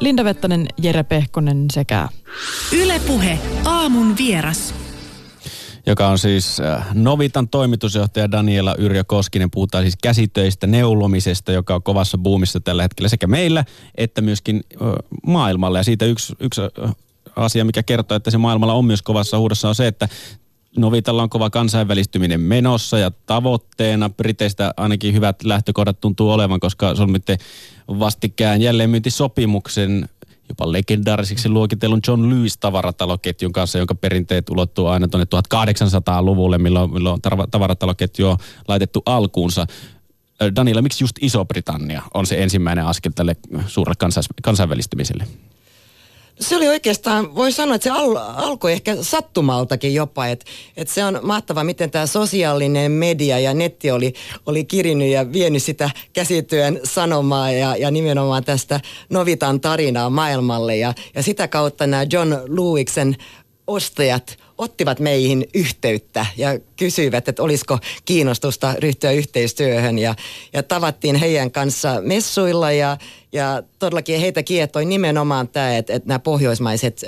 Linda Vettanen, Jere Pehkonen sekä Ylepuhe aamun vieras joka on siis äh, Novitan toimitusjohtaja Daniela Yrjö Koskinen. Puhutaan siis käsitöistä, neulomisesta, joka on kovassa buumissa tällä hetkellä sekä meillä että myöskin maailmalla. Ja siitä yksi, yksi asia, mikä kertoo, että se maailmalla on myös kovassa huudossa, on se, että Novitalla on kova kansainvälistyminen menossa ja tavoitteena Briteistä ainakin hyvät lähtökohdat tuntuu olevan, koska solmitte vastikään jälleenmyyntisopimuksen jopa legendaariseksi luokitellun John Lewis tavarataloketjun kanssa, jonka perinteet ulottuu aina tuonne 1800-luvulle, milloin, milloin tavarataloketju on laitettu alkuunsa. Daniela, miksi just Iso-Britannia on se ensimmäinen askel tälle suurelle kansainvälistymiselle? Se oli oikeastaan, voi sanoa, että se al, alkoi ehkä sattumaltakin jopa, että, että se on mahtava, miten tämä sosiaalinen media ja netti oli, oli kirinyt ja vienyt sitä käsityön sanomaa ja, ja nimenomaan tästä Novitan tarinaa maailmalle. Ja, ja sitä kautta nämä John Lewisin ostajat ottivat meihin yhteyttä ja kysyivät, että olisiko kiinnostusta ryhtyä yhteistyöhön. Ja, ja tavattiin heidän kanssa messuilla ja, ja todellakin heitä kiettoi nimenomaan tämä, että, että nämä pohjoismaiset ö,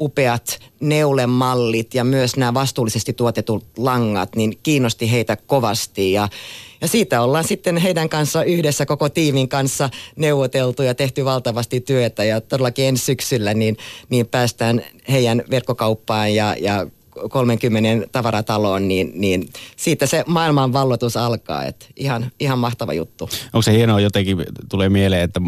upeat neulemallit ja myös nämä vastuullisesti tuotetut langat, niin kiinnosti heitä kovasti. Ja, ja siitä ollaan sitten heidän kanssa yhdessä koko tiimin kanssa neuvoteltu ja tehty valtavasti työtä. Ja todellakin ensi syksyllä niin, niin päästään heidän verkkokauppaan ja, ja 30 tavarataloon, niin, niin siitä se maailman vallotus alkaa. Et ihan, ihan mahtava juttu. Onko se hienoa jotenkin, tulee mieleen, että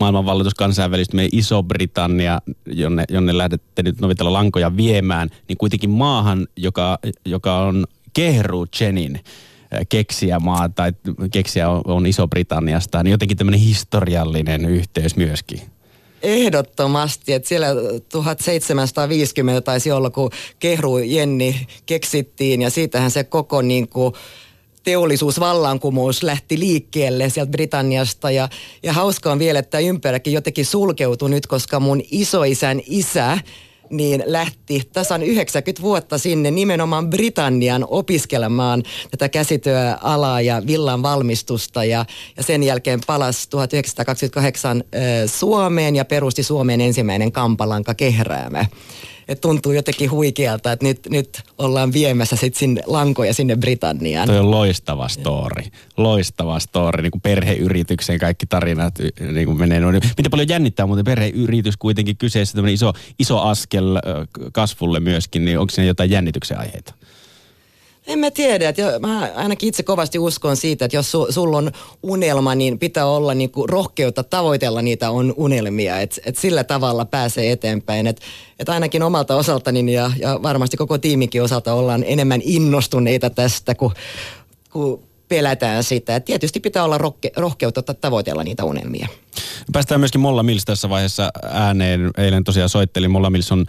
maailman vallotus kansainvälisesti Iso-Britannia, jonne, jonne lähdette nyt novitella lankoja viemään, niin kuitenkin maahan, joka, joka on Kehru Chenin keksijämaa tai keksiä on, on Iso-Britanniasta, niin jotenkin tämmöinen historiallinen yhteys myöskin. Ehdottomasti, että siellä 1750 taisi olla, kun Kehru Jenni keksittiin ja siitähän se koko niin kuin, teollisuusvallankumous lähti liikkeelle sieltä Britanniasta. Ja, ja hauska on vielä, että ympäräkin jotenkin sulkeutui nyt, koska mun isoisän isä niin lähti tasan 90 vuotta sinne nimenomaan Britannian opiskelemaan tätä käsityöalaa ja villan valmistusta ja, ja sen jälkeen palasi 1928 äh, Suomeen ja perusti Suomen ensimmäinen kampalanka kehräämä että tuntuu jotenkin huikealta, että nyt, nyt ollaan viemässä sit sinne lankoja sinne Britanniaan. Toi on loistava story. Loistava story, niin kuin perheyrityksen kaikki tarinat niin kuin menee noin. Miten paljon jännittää muuten perheyritys kuitenkin kyseessä, tämmöinen iso, iso askel kasvulle myöskin, niin onko siinä jotain jännityksen aiheita? En mä tiedä, että mä ainakin itse kovasti uskon siitä, että jos su, sulla on unelma, niin pitää olla niinku rohkeutta tavoitella niitä on unelmia, että et sillä tavalla pääsee eteenpäin. Että et ainakin omalta osaltani ja, ja varmasti koko tiimikin osalta ollaan enemmän innostuneita tästä kuin, kuin pelätään sitä. Et tietysti pitää olla rohke, rohkeutta tavoitella niitä unelmia. Päästään myöskin Molla Mills tässä vaiheessa ääneen. Eilen tosiaan soittelin. Molla Mills on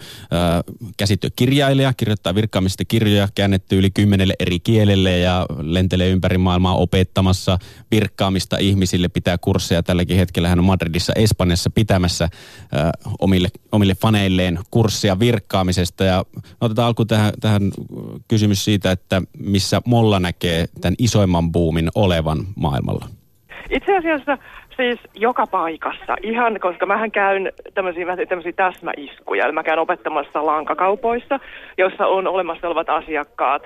äh, kirjailija, kirjoittaa virkkaamista kirjoja, käännetty yli kymmenelle eri kielelle ja lentelee ympäri maailmaa opettamassa virkkaamista ihmisille. Pitää kursseja tälläkin hetkellä. Hän on Madridissa, Espanjassa pitämässä äh, omille, omille faneilleen kurssia virkkaamisesta. Ja otetaan alkuun tähän, tähän kysymys siitä, että missä Molla näkee tämän isoimman buumin olevan maailmalla. Itse asiassa siis joka paikassa, ihan, koska mähän käyn tämmöisiä, tämmöisiä täsmäiskuja, mä käyn opettamassa lankakaupoissa, jossa on olemassa olevat asiakkaat.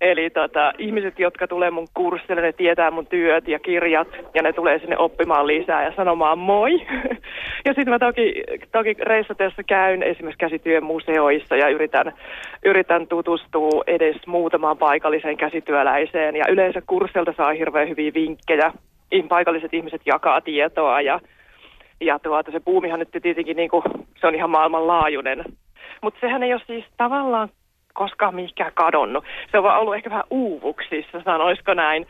Eli tota, ihmiset, jotka tulee mun kurssille, ne tietää mun työt ja kirjat, ja ne tulee sinne oppimaan lisää ja sanomaan moi. ja sitten mä toki, toki reissatessa käyn esimerkiksi käsityön museoissa ja yritän, yritän tutustua edes muutamaan paikalliseen käsityöläiseen. Ja yleensä kurssilta saa hirveän hyviä vinkkejä paikalliset ihmiset jakaa tietoa ja, ja tuota, se puumihan nyt tietenkin niin kuin, se on ihan maailmanlaajuinen. Mutta sehän ei ole siis tavallaan koskaan mihinkään kadonnut. Se on vaan ollut ehkä vähän uuvuksissa, sanoisiko näin.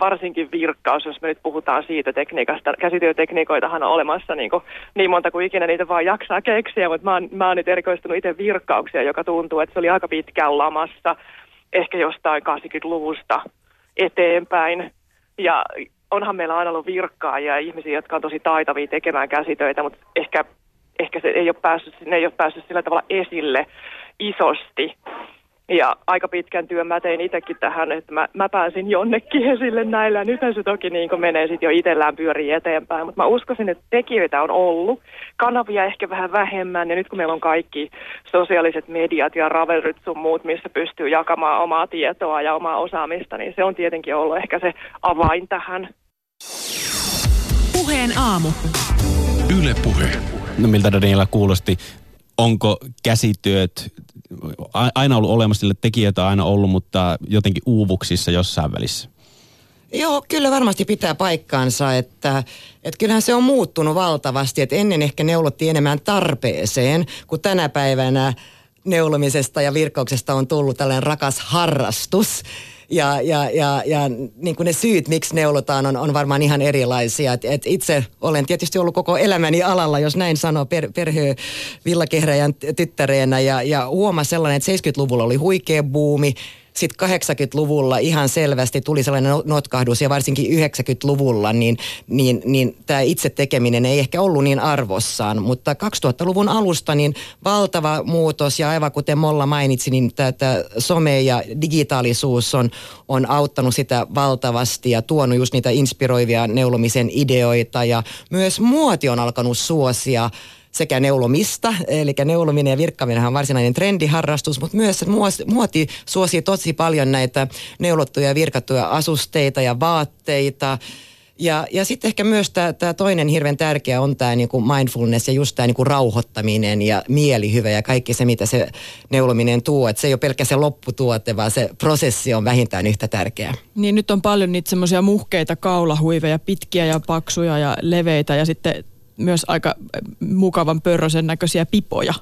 Varsinkin virkkaus, jos me nyt puhutaan siitä tekniikasta. Käsityötekniikoitahan on olemassa niin, kuin, niin monta kuin ikinä niitä vaan jaksaa keksiä, mutta mä oon, mä oon nyt erikoistunut itse virkkauksia, joka tuntuu, että se oli aika pitkään lamassa, ehkä jostain 80-luvusta eteenpäin. Ja onhan meillä aina ollut virkkaajia ja ihmisiä, jotka on tosi taitavia tekemään käsitöitä, mutta ehkä, ehkä se ei ole päässyt, ne ei ole päässyt sillä tavalla esille isosti. Ja aika pitkän työn mä tein itsekin tähän, että mä, mä pääsin jonnekin esille näillä. Nythän se toki niin menee sitten jo itsellään pyörii eteenpäin. Mutta mä uskoisin, että tekijöitä on ollut. Kanavia ehkä vähän vähemmän. Ja nyt kun meillä on kaikki sosiaaliset mediat ja ravelryt sun muut, missä pystyy jakamaan omaa tietoa ja omaa osaamista, niin se on tietenkin ollut ehkä se avain tähän. Puheen aamu. Yle Puhe. No miltä Daniela kuulosti? Onko käsityöt aina ollut olemassa, sille tekijöitä aina ollut, mutta jotenkin uuvuksissa jossain välissä? Joo, kyllä varmasti pitää paikkaansa, että, että kyllähän se on muuttunut valtavasti, että ennen ehkä neulottiin enemmän tarpeeseen, kun tänä päivänä neulomisesta ja virkkauksesta on tullut tällainen rakas harrastus. Ja, ja, ja, ja niin kuin ne syyt, miksi neulotaan, on, on varmaan ihan erilaisia. Et, et itse olen tietysti ollut koko elämäni alalla, jos näin sanoo, per, perhe villakehräjän tyttäreenä. Ja, ja huomasi sellainen, että 70-luvulla oli huikea buumi sitten 80-luvulla ihan selvästi tuli sellainen no-, notkahdus ja varsinkin 90-luvulla, niin, niin, niin tämä itse tekeminen ei ehkä ollut niin arvossaan. Mutta 2000-luvun alusta niin valtava muutos ja aivan kuten Molla mainitsi, niin tämä some ja digitaalisuus on, on auttanut sitä valtavasti ja tuonut just niitä inspiroivia neulomisen ideoita ja myös muoti on alkanut suosia sekä neulomista, eli neulominen ja virkkaminen on varsinainen trendiharrastus, mutta myös muoti suosii tosi paljon näitä neulottuja ja virkattuja asusteita ja vaatteita. Ja, ja sitten ehkä myös tämä toinen hirveän tärkeä on tämä niinku mindfulness ja just tämä niinku rauhoittaminen ja mielihyvä ja kaikki se, mitä se neulominen tuo. Että se ei ole pelkkä se lopputuote, vaan se prosessi on vähintään yhtä tärkeä. Niin nyt on paljon niitä semmoisia muhkeita kaulahuiveja, pitkiä ja paksuja ja leveitä ja sitten myös aika mukavan pörrösen näköisiä pipoja.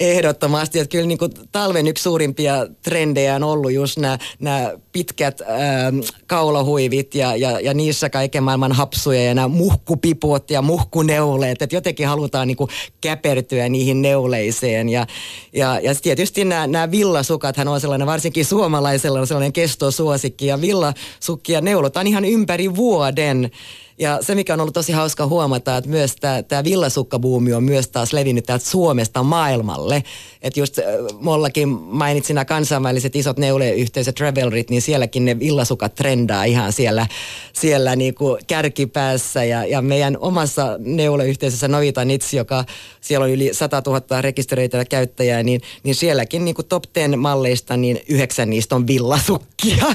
Ehdottomasti, että kyllä niin kuin talven yksi suurimpia trendejä on ollut just nämä, nämä pitkät ää, kaulahuivit ja, ja, ja niissä kaiken maailman hapsuja ja nämä muhkupipot ja muhkuneuleet, että jotenkin halutaan niin kuin käpertyä niihin neuleiseen. Ja, ja, ja tietysti nämä, nämä villasukathan on sellainen, varsinkin suomalaisella on sellainen kestosuosikki. Ja villasukkia neulotaan ihan ympäri vuoden ja se, mikä on ollut tosi hauska huomata, että myös tämä villasukkabuumi on myös taas levinnyt täältä Suomesta maailmalle. Että just Mollakin mainitsin nämä kansainväliset isot neuleyhteisöt, Travelrit, niin sielläkin ne villasukat trendaa ihan siellä, siellä niin kuin kärkipäässä. Ja, ja meidän omassa neuleyhteisössä Novita Nitsi, joka siellä on yli 100 000 rekisteröityä käyttäjää, niin, niin sielläkin niin kuin top 10 malleista, niin yhdeksän niistä on villasukkia.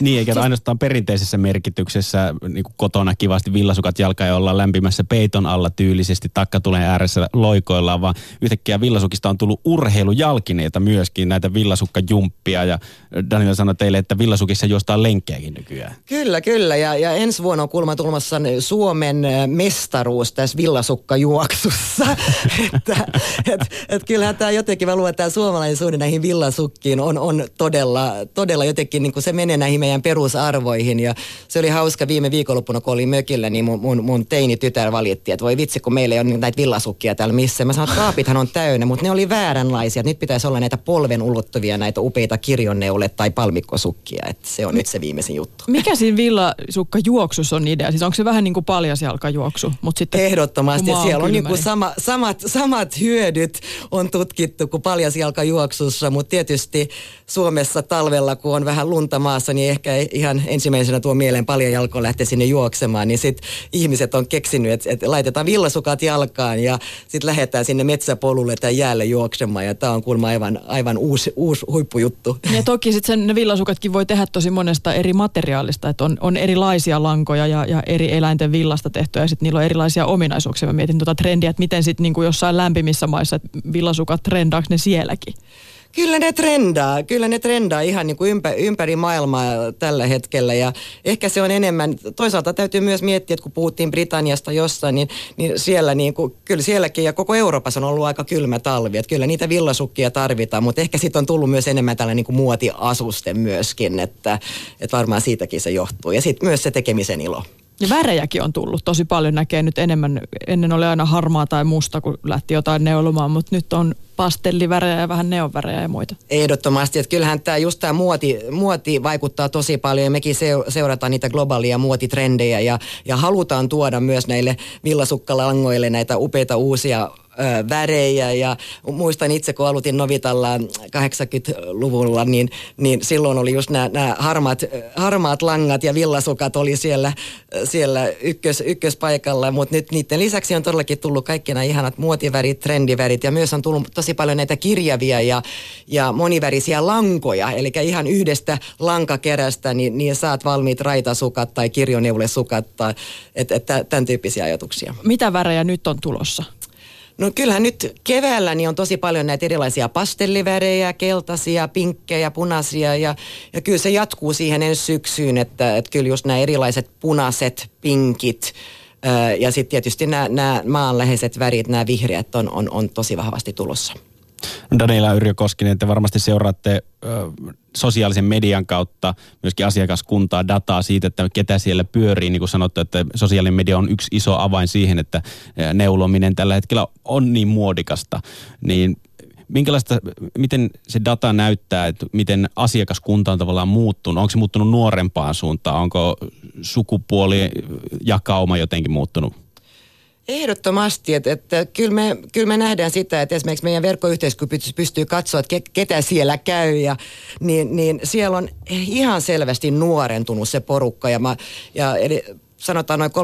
Niin, eikä ainoastaan perinteisessä merkityksessä niin kuin kotona kivasti villasukat jalka ja olla lämpimässä peiton alla tyylisesti takkatulen ääressä loikoillaan, vaan yhtäkkiä villasukista on tullut urheilujalkineita myöskin, näitä villasukkajumppia ja Daniel sanoi teille, että villasukissa juostaan lenkkejäkin nykyään. Kyllä, kyllä ja, ja ensi vuonna on kulma tulmassa Suomen mestaruus tässä villasukkajuoksussa. että et, et kyllähän tämä jotenkin, mä luulen, että tämä suomalaisuuden näihin villasukkiin on, on todella, todella jotenkin, niin kuin se menee näihin meidän perusarvoihin ja se oli hauska viime viikonloppuna, kun olin mökillä, niin mun, mun, mun teini tytär valitti, että voi vitsi, kun meillä ei ole näitä villasukkia täällä missä. Mä sanoin, että kaapithan on täynnä, mutta ne oli vääränlaisia. Nyt pitäisi olla näitä polven ulottuvia, näitä upeita kirjonneule tai palmikkosukkia. Että se on nyt se viimeisin juttu. Mikä siinä villasukka juoksussa on idea? Siis onko se vähän niin kuin paljasjalkajuoksu? Mutta sitten Ehdottomasti. On siellä on niin kuin sama, samat, samat hyödyt on tutkittu kuin paljasjalkajuoksussa, mutta tietysti Suomessa talvella, kun on vähän lunta maassa, niin ehkä ihan ensimmäisenä tuo mieleen paljajalko lähtee sinne juoksemaan, niin sitten ihmiset on keksinyt, että, että laitetaan villasukat jalkaan ja sitten lähdetään sinne metsäpolulle tai jäälle juoksemaan ja tämä on kuulemma aivan, aivan uusi, uusi huippujuttu. Ja toki sitten ne villasukatkin voi tehdä tosi monesta eri materiaalista, että on, on erilaisia lankoja ja, ja eri eläinten villasta tehtyä ja sitten niillä on erilaisiä ominaisuuksia. Mä mietin tuota trendiä, että miten sitten niinku jossain lämpimissä maissa, villasukat trendaako ne sielläkin? Kyllä ne trendaa, kyllä ne trendaa ihan niin kuin ympä, ympäri maailmaa tällä hetkellä. Ja ehkä se on enemmän, toisaalta täytyy myös miettiä, että kun puhuttiin Britanniasta jossain, niin, niin siellä niin kuin, kyllä sielläkin ja koko Euroopassa on ollut aika kylmä talvi, että kyllä niitä villasukkia tarvitaan, mutta ehkä sitten on tullut myös enemmän tällainen niin kuin muotiasuste myöskin, että, että varmaan siitäkin se johtuu. Ja sitten myös se tekemisen ilo. Ja värejäkin on tullut tosi paljon, näkee nyt enemmän. Ennen oli aina harmaa tai musta, kun lähti jotain neulomaan, mutta nyt on pastellivärejä ja vähän neonvärejä ja muita. Ehdottomasti, että kyllähän tämä just tämä muoti, muoti vaikuttaa tosi paljon ja mekin seurataan niitä globaalia muotitrendejä ja, ja halutaan tuoda myös näille villasukkalangoille näitä upeita uusia värejä ja muistan itse, kun aloitin Novitalla 80-luvulla, niin, niin silloin oli just nämä harmaat, harmaat langat ja villasukat oli siellä, siellä ykkös, ykköspaikalla, mutta nyt niiden lisäksi on todellakin tullut kaikki nämä ihanat muotivärit, trendivärit ja myös on tullut tosi paljon näitä kirjavia ja, ja monivärisiä lankoja, eli ihan yhdestä lankakerästä niin, niin saat valmiit raitasukat tai kirjoneulesukat tai et, et, tämän tyyppisiä ajatuksia. Mitä värejä nyt on tulossa? No kyllähän nyt keväällä niin on tosi paljon näitä erilaisia pastellivärejä, keltaisia, pinkkejä, punaisia ja, ja kyllä se jatkuu siihen ensi syksyyn, että, että kyllä just nämä erilaiset punaiset, pinkit ja sitten tietysti nämä, nämä maanläheiset värit, nämä vihreät on, on, on tosi vahvasti tulossa. Daniela Yrjö Koskinen, te varmasti seuraatte ö, sosiaalisen median kautta myöskin asiakaskuntaa, dataa siitä, että ketä siellä pyörii. Niin kuin sanottu, että sosiaalinen media on yksi iso avain siihen, että neulominen tällä hetkellä on niin muodikasta. Niin minkälaista, miten se data näyttää, että miten asiakaskunta on tavallaan muuttunut? Onko se muuttunut nuorempaan suuntaan? Onko sukupuoli jakauma jotenkin muuttunut? Ehdottomasti, että, että kyllä, me, kyllä me nähdään sitä, että esimerkiksi meidän verkkoyhteiskunta pystyy katsoa, että ketä siellä käy ja niin, niin siellä on ihan selvästi nuorentunut se porukka ja, mä, ja eli sanotaan noin 3-5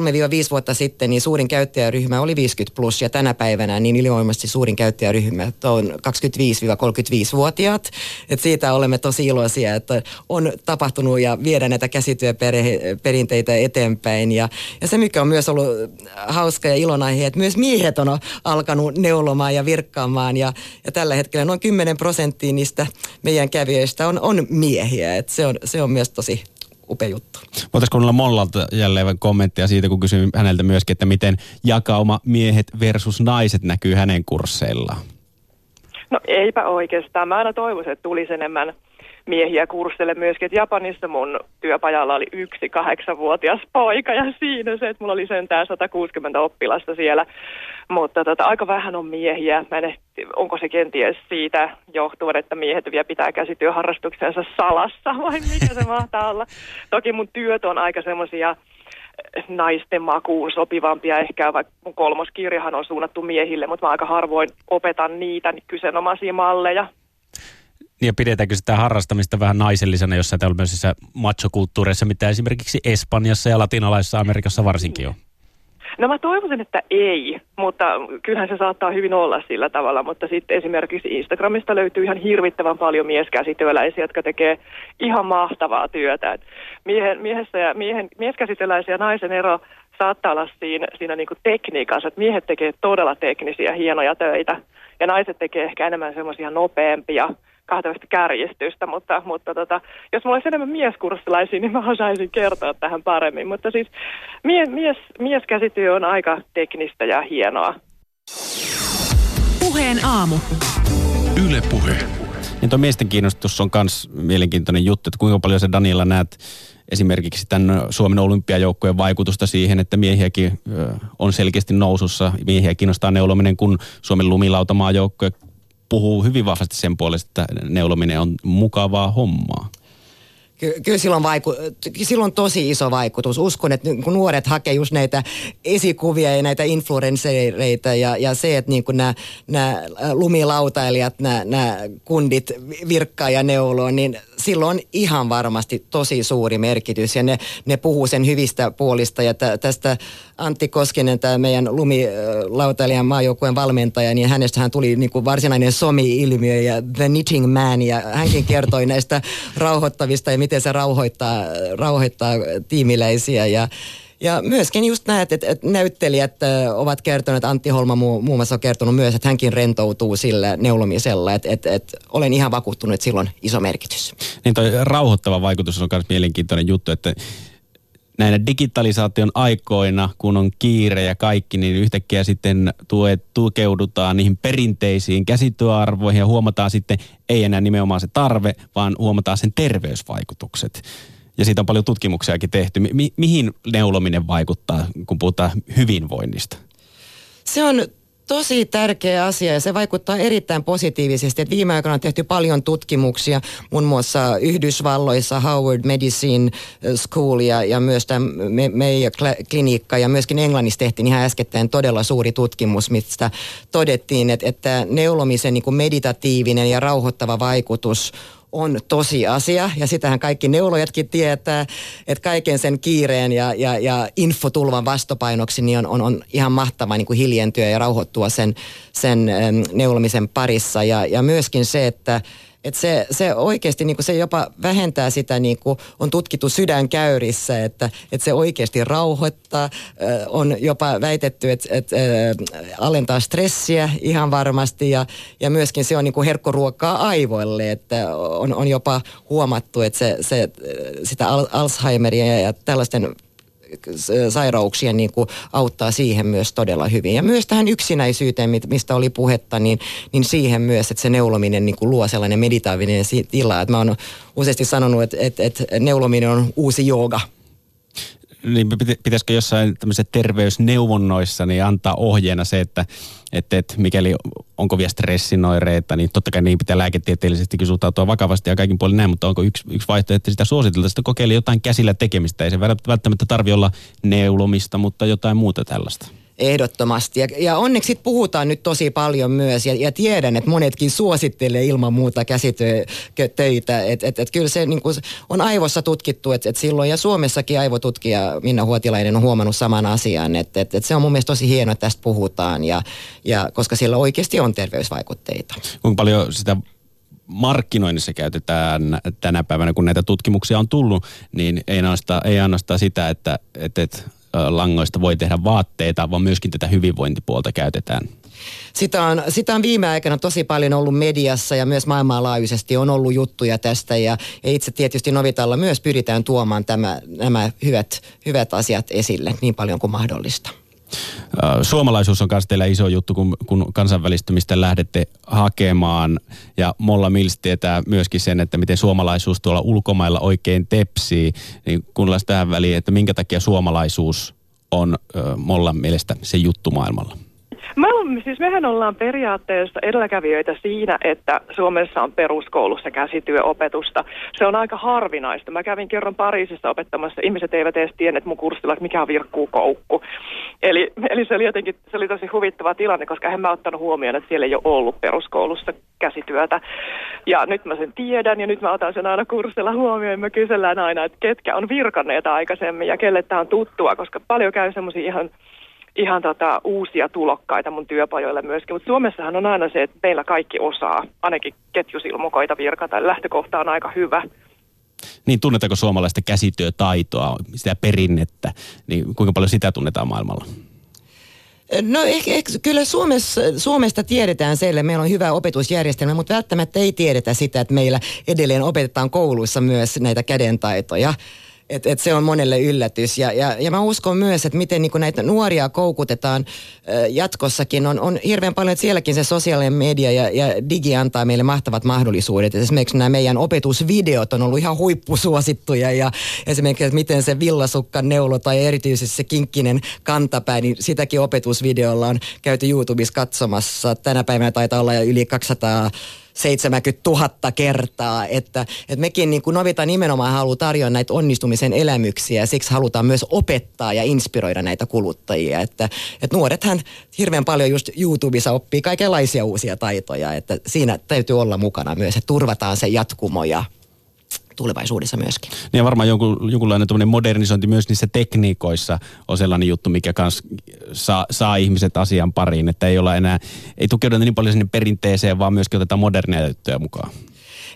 vuotta sitten, niin suurin käyttäjäryhmä oli 50 plus ja tänä päivänä niin ylivoimaisesti suurin käyttäjäryhmä on 25-35-vuotiaat. Et siitä olemme tosi iloisia, että on tapahtunut ja viedä näitä käsityöperinteitä eteenpäin. Ja, ja se, mikä on myös ollut hauska ja ilonaihe, että myös miehet on alkanut neulomaan ja virkkaamaan ja, ja tällä hetkellä noin 10 prosenttia niistä meidän kävijöistä on, on miehiä. Et se, on, se on myös tosi upea juttu. Voitaisiin kuunnella Mollalta jälleen kommenttia siitä, kun kysyin häneltä myöskin, että miten jakauma miehet versus naiset näkyy hänen kursseillaan? No eipä oikeastaan. Mä aina toivoisin, että tulisi enemmän miehiä kurssille myöskin. Että Japanissa mun työpajalla oli yksi kahdeksanvuotias poika ja siinä se, että mulla oli sentään 160 oppilasta siellä. Mutta tota, aika vähän on miehiä. Mä en, onko se kenties siitä johtuvan, että miehet vielä pitää käsityöharrastuksensa salassa vai mikä se mahtaa olla. Toki mun työt on aika semmoisia naisten makuun sopivampia. Ehkä vaikka mun kolmoskirjahan on suunnattu miehille, mutta mä aika harvoin opetan niitä niin kyseenomaisia malleja. Ja pidetäänkö sitä harrastamista vähän naisellisena jossain tämmöisissä machokulttuureissa, mitä esimerkiksi Espanjassa ja latinalaisessa Amerikassa varsinkin on? No mä toivoisin, että ei, mutta kyllähän se saattaa hyvin olla sillä tavalla, mutta sitten esimerkiksi Instagramista löytyy ihan hirvittävän paljon mieskäsityöläisiä, jotka tekee ihan mahtavaa työtä. Et miehen, miehessä ja miehen, mieskäsityöläisiä ja naisen ero saattaa olla siinä, siinä niin tekniikassa, että miehet tekee todella teknisiä, hienoja töitä ja naiset tekee ehkä enemmän semmoisia nopeampia, kahdenlaista kärjistystä, mutta, mutta tota, jos mulla olisi enemmän mieskurssilaisia, niin mä osaisin kertoa tähän paremmin. Mutta siis mie, mies, mieskäsityö on aika teknistä ja hienoa. Puheen aamu. Yle Puhe. Niin tuo miesten kiinnostus on myös mielenkiintoinen juttu, että kuinka paljon se Daniela näet esimerkiksi tämän Suomen olympiajoukkojen vaikutusta siihen, että miehiäkin on selkeästi nousussa. Miehiä kiinnostaa neulominen, kun Suomen lumilautamaajoukkue puhuu hyvin vahvasti sen puolesta, että neulominen on mukavaa hommaa. Ky- kyllä silloin, vaiku- silloin tosi iso vaikutus. Uskon, että kun nuoret hakee just näitä esikuvia ja näitä influenssereita ja, ja se, että niin nämä, nämä lumilautailijat, nämä, nämä kundit virkkaa ja neuloo, niin silloin on ihan varmasti tosi suuri merkitys. Ja ne, ne puhuu sen hyvistä puolista. Ja tä, tästä Antti Koskinen, tämä meidän lumilautailijan maajoukkueen valmentaja, niin hänestähän tuli niin kuin varsinainen somi-ilmiö ja The Knitting Man. Ja hänkin kertoi näistä rauhoittavista ja miten se rauhoittaa, rauhoittaa tiimiläisiä ja ja myöskin just näet, että, näyttelijät ovat kertoneet, Antti Holma muun muassa on kertonut myös, että hänkin rentoutuu sillä neulomisella, että, että, että olen ihan vakuuttunut, että silloin iso merkitys. Niin toi rauhoittava vaikutus on myös mielenkiintoinen juttu, että näinä digitalisaation aikoina, kun on kiire ja kaikki, niin yhtäkkiä sitten tuet, tukeudutaan niihin perinteisiin käsityöarvoihin ja huomataan sitten ei enää nimenomaan se tarve, vaan huomataan sen terveysvaikutukset. Ja siitä on paljon tutkimuksiakin tehty. Mi- mihin neulominen vaikuttaa, kun puhutaan hyvinvoinnista? Se on tosi tärkeä asia ja se vaikuttaa erittäin positiivisesti. Et viime aikoina on tehty paljon tutkimuksia, muun muassa Yhdysvalloissa Howard Medicine School ja, ja myös tämä Mayo Klinikka ja myöskin Englannissa tehtiin ihan äskettäin todella suuri tutkimus, mistä todettiin, että, että neulomisen niin kuin meditatiivinen ja rauhoittava vaikutus on tosiasia ja sitähän kaikki neulojatkin tietää, että kaiken sen kiireen ja, ja, ja infotulvan vastopainoksi niin on, on, on ihan mahtava niin kuin hiljentyä ja rauhoittua sen, sen neulomisen parissa. Ja, ja myöskin se, että että se, se oikeasti niin se jopa vähentää sitä, niin kuin on tutkittu sydänkäyrissä, että, että se oikeasti rauhoittaa. On jopa väitetty, että, että alentaa stressiä ihan varmasti ja, ja myöskin se on niin herkkoruokkaa aivoille, että on, on jopa huomattu, että se, se, sitä Alzheimeria ja tällaisten sairauksien niin kuin auttaa siihen myös todella hyvin. Ja myös tähän yksinäisyyteen, mistä oli puhetta, niin, niin siihen myös, että se neulominen niin kuin luo sellainen meditaavinen tila. Että mä oon useasti sanonut, että, että, että neulominen on uusi jooga niin pitäisikö jossain tämmöisissä terveysneuvonnoissa niin antaa ohjeena se, että, että, että mikäli on kovia stressinoireita, niin totta kai niin pitää lääketieteellisesti suhtautua vakavasti ja kaikin puolin näin, mutta onko yksi, yksi vaihtoehto, että sitä suositeltaisiin, että kokeili jotain käsillä tekemistä. Ei se välttämättä tarvi olla neulomista, mutta jotain muuta tällaista. Ehdottomasti. Ja, ja onneksi puhutaan nyt tosi paljon myös. Ja, ja tiedän, että monetkin suosittelee ilman muuta käsitöitä. Että et, et kyllä se niin kuin on aivossa tutkittu, että et silloin ja Suomessakin aivotutkija Minna Huotilainen on huomannut saman asian. Että et, et se on mun mielestä tosi hienoa, että tästä puhutaan. Ja, ja koska sillä oikeasti on terveysvaikutteita. Kuinka paljon sitä markkinoinnissa käytetään tänä päivänä, kun näitä tutkimuksia on tullut, niin ei ainoastaan, ei ainoastaan sitä, että, että, että langoista voi tehdä vaatteita, vaan myöskin tätä hyvinvointipuolta käytetään. Sitä on, sitä on viime aikana tosi paljon ollut mediassa ja myös maailmanlaajuisesti on ollut juttuja tästä ja, itse tietysti Novitalla myös pyritään tuomaan tämä, nämä hyvät, hyvät asiat esille niin paljon kuin mahdollista. Suomalaisuus on myös teillä iso juttu, kun, kun kansainvälistymistä lähdette hakemaan. Ja Molla Mills tietää myöskin sen, että miten suomalaisuus tuolla ulkomailla oikein tepsii. Niin kuunnellaan tähän väliin, että minkä takia suomalaisuus on Mollan mielestä se juttu maailmalla. Mä, siis mehän ollaan periaatteessa edelläkävijöitä siinä, että Suomessa on peruskoulussa käsityöopetusta. Se on aika harvinaista. Mä kävin kerran Pariisissa opettamassa. Ihmiset eivät edes tienneet mun kurssilla, että mikä on virkkuukoukku. Eli, eli se oli jotenkin se oli tosi huvittava tilanne, koska en mä ottanut huomioon, että siellä ei ole ollut peruskoulussa käsityötä. Ja nyt mä sen tiedän ja nyt mä otan sen aina kurssilla huomioon. Mä kysellään aina, että ketkä on virkanneita aikaisemmin ja kelle tämä on tuttua, koska paljon käy semmoisia ihan ihan tota, uusia tulokkaita mun työpajoille myöskin. Mutta Suomessahan on aina se, että meillä kaikki osaa, ainakin ketjusilmukoita virkata. Lähtökohta on aika hyvä. Niin tunnetteko suomalaista käsityötaitoa, sitä perinnettä, niin kuinka paljon sitä tunnetaan maailmalla? No ehkä, ehkä kyllä Suomessa, Suomesta tiedetään siellä, meillä on hyvä opetusjärjestelmä, mutta välttämättä ei tiedetä sitä, että meillä edelleen opetetaan kouluissa myös näitä kädentaitoja. Et, et se on monelle yllätys. Ja, ja, ja mä uskon myös, että miten niin näitä nuoria koukutetaan äh, jatkossakin. On, on hirveän paljon, että sielläkin se sosiaalinen media ja, ja digi antaa meille mahtavat mahdollisuudet. Et esimerkiksi nämä meidän opetusvideot on ollut ihan huippusuosittuja. Ja esimerkiksi, että miten se villasukka neulo tai erityisesti se kinkkinen kantapää, niin sitäkin opetusvideolla on käyty YouTubessa katsomassa. Tänä päivänä taitaa olla jo yli 200 70 000 kertaa, että, että mekin niin kuin Novita nimenomaan haluaa tarjota näitä onnistumisen elämyksiä ja siksi halutaan myös opettaa ja inspiroida näitä kuluttajia, että, että nuorethan hirveän paljon just YouTubessa oppii kaikenlaisia uusia taitoja, että siinä täytyy olla mukana myös, että turvataan se jatkumo ja tulevaisuudessa myöskin. Niin ja varmaan jonkun, jonkunlainen modernisointi myös niissä tekniikoissa on sellainen juttu, mikä kans saa, saa ihmiset asian pariin, että ei olla enää, ei tukeuduta niin paljon sinne perinteeseen, vaan myöskin otetaan modernia juttuja mukaan.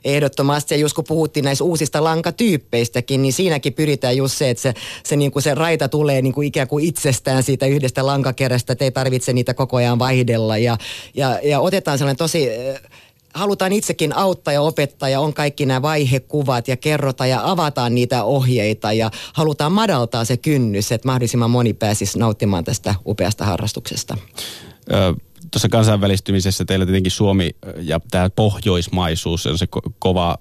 Ehdottomasti, ja just kun puhuttiin näistä uusista lankatyyppeistäkin, niin siinäkin pyritään just se, että se, se, niin kuin se raita tulee niin kuin ikään kuin itsestään siitä yhdestä lankakerästä, että ei tarvitse niitä koko ajan vaihdella, ja, ja, ja otetaan sellainen tosi halutaan itsekin auttaa ja opettaa ja on kaikki nämä vaihekuvat ja kerrota ja avataan niitä ohjeita ja halutaan madaltaa se kynnys, että mahdollisimman moni pääsisi nauttimaan tästä upeasta harrastuksesta. Ö, tuossa kansainvälistymisessä teillä tietenkin Suomi ja tämä pohjoismaisuus on se ko- kova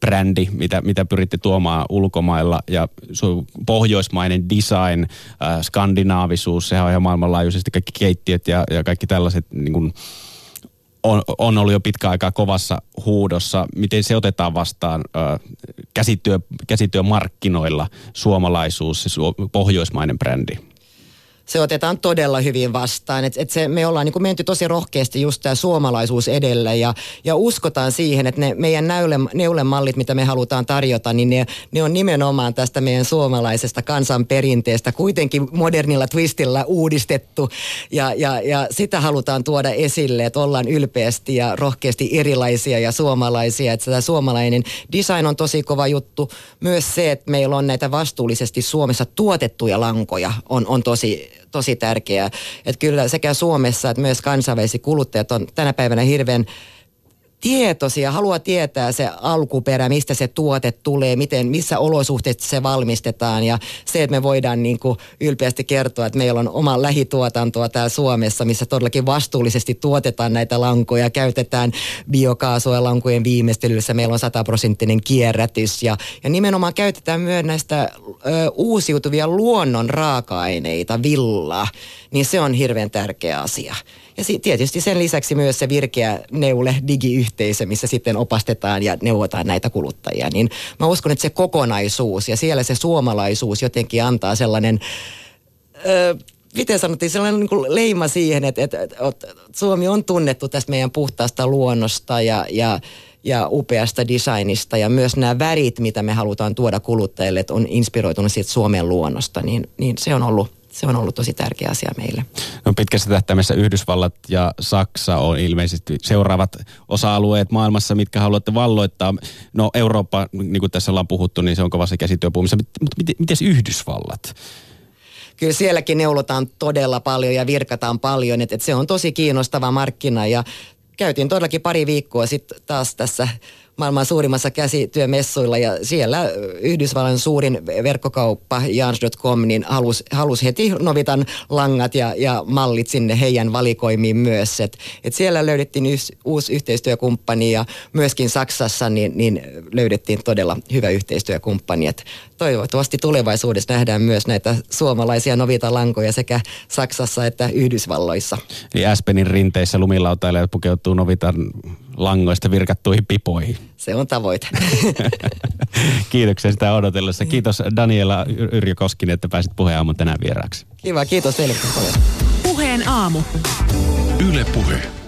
brändi, mitä, mitä pyritte tuomaan ulkomailla ja pohjoismainen design, äh, skandinaavisuus, sehän on ihan maailmanlaajuisesti kaikki keittiöt ja, ja kaikki tällaiset niin kuin, on, on ollut jo pitkä aikaa kovassa huudossa. Miten se otetaan vastaan käsityö, käsityömarkkinoilla suomalaisuus, se pohjoismainen brändi? Se otetaan todella hyvin vastaan. Et, et se, me ollaan niin menty tosi rohkeasti just tämä suomalaisuus edellä ja, ja uskotaan siihen, että ne meidän näyle, neulemallit, mitä me halutaan tarjota, niin ne, ne on nimenomaan tästä meidän suomalaisesta kansanperinteestä kuitenkin modernilla twistillä uudistettu ja, ja, ja sitä halutaan tuoda esille, että ollaan ylpeästi ja rohkeasti erilaisia ja suomalaisia. Että tämä suomalainen design on tosi kova juttu. Myös se, että meillä on näitä vastuullisesti Suomessa tuotettuja lankoja on, on tosi tosi tärkeää. Että kyllä sekä Suomessa että myös kansainvälisiä kuluttajat on tänä päivänä hirveän tietoisia, haluaa tietää se alkuperä, mistä se tuote tulee, miten, missä olosuhteissa se valmistetaan ja se, että me voidaan niin kuin ylpeästi kertoa, että meillä on oma lähituotantoa täällä Suomessa, missä todellakin vastuullisesti tuotetaan näitä lankoja, käytetään biokaasua lankojen viimeistelyssä, meillä on sataprosenttinen kierrätys ja, ja nimenomaan käytetään myös näistä ö, uusiutuvia luonnon raaka-aineita, villaa, niin se on hirveän tärkeä asia. Ja tietysti sen lisäksi myös se virkeä neule digiyhteisö, missä sitten opastetaan ja neuvotaan näitä kuluttajia. Niin mä uskon, että se kokonaisuus ja siellä se suomalaisuus jotenkin antaa sellainen... Öö, miten sanottiin, sellainen niin leima siihen, että, että, että Suomi on tunnettu tästä meidän puhtaasta luonnosta ja, ja, ja upeasta designista ja myös nämä värit, mitä me halutaan tuoda kuluttajille, että on inspiroitunut siitä Suomen luonnosta, niin, niin se on ollut se on ollut tosi tärkeä asia meille. No pitkässä tähtäimessä Yhdysvallat ja Saksa on ilmeisesti seuraavat osa-alueet maailmassa, mitkä haluatte valloittaa. No Eurooppa, niin kuin tässä ollaan puhuttu, niin se on kovassa käsityöpuumissa. Mutta miten Yhdysvallat? kyllä sielläkin neulotaan todella paljon ja virkataan paljon. Että et se on tosi kiinnostava markkina ja käytiin todellakin pari viikkoa sitten taas tässä maailman suurimmassa käsityömessuilla ja siellä Yhdysvallan suurin verkkokauppa Jans.com niin halusi, halusi heti Novitan langat ja, ja mallit sinne heidän valikoimiin myös. Et, et siellä löydettiin ys, uusi yhteistyökumppani ja myöskin Saksassa niin, niin löydettiin todella hyvä yhteistyökumppani. Et toivottavasti tulevaisuudessa nähdään myös näitä suomalaisia Novitan lankoja sekä Saksassa että Yhdysvalloissa. Eli Aspenin rinteissä lumilautailijat pukeutuu Novitan langoista virkattuihin pipoihin. Se on tavoite. Kiitoksia sitä odotellessa. Kiitos Daniela Yrjö Koskinen, että pääsit puheen aamun tänään vieraaksi. Kiva, kiitos teille paljon. Puheen aamu. Yle Puhe.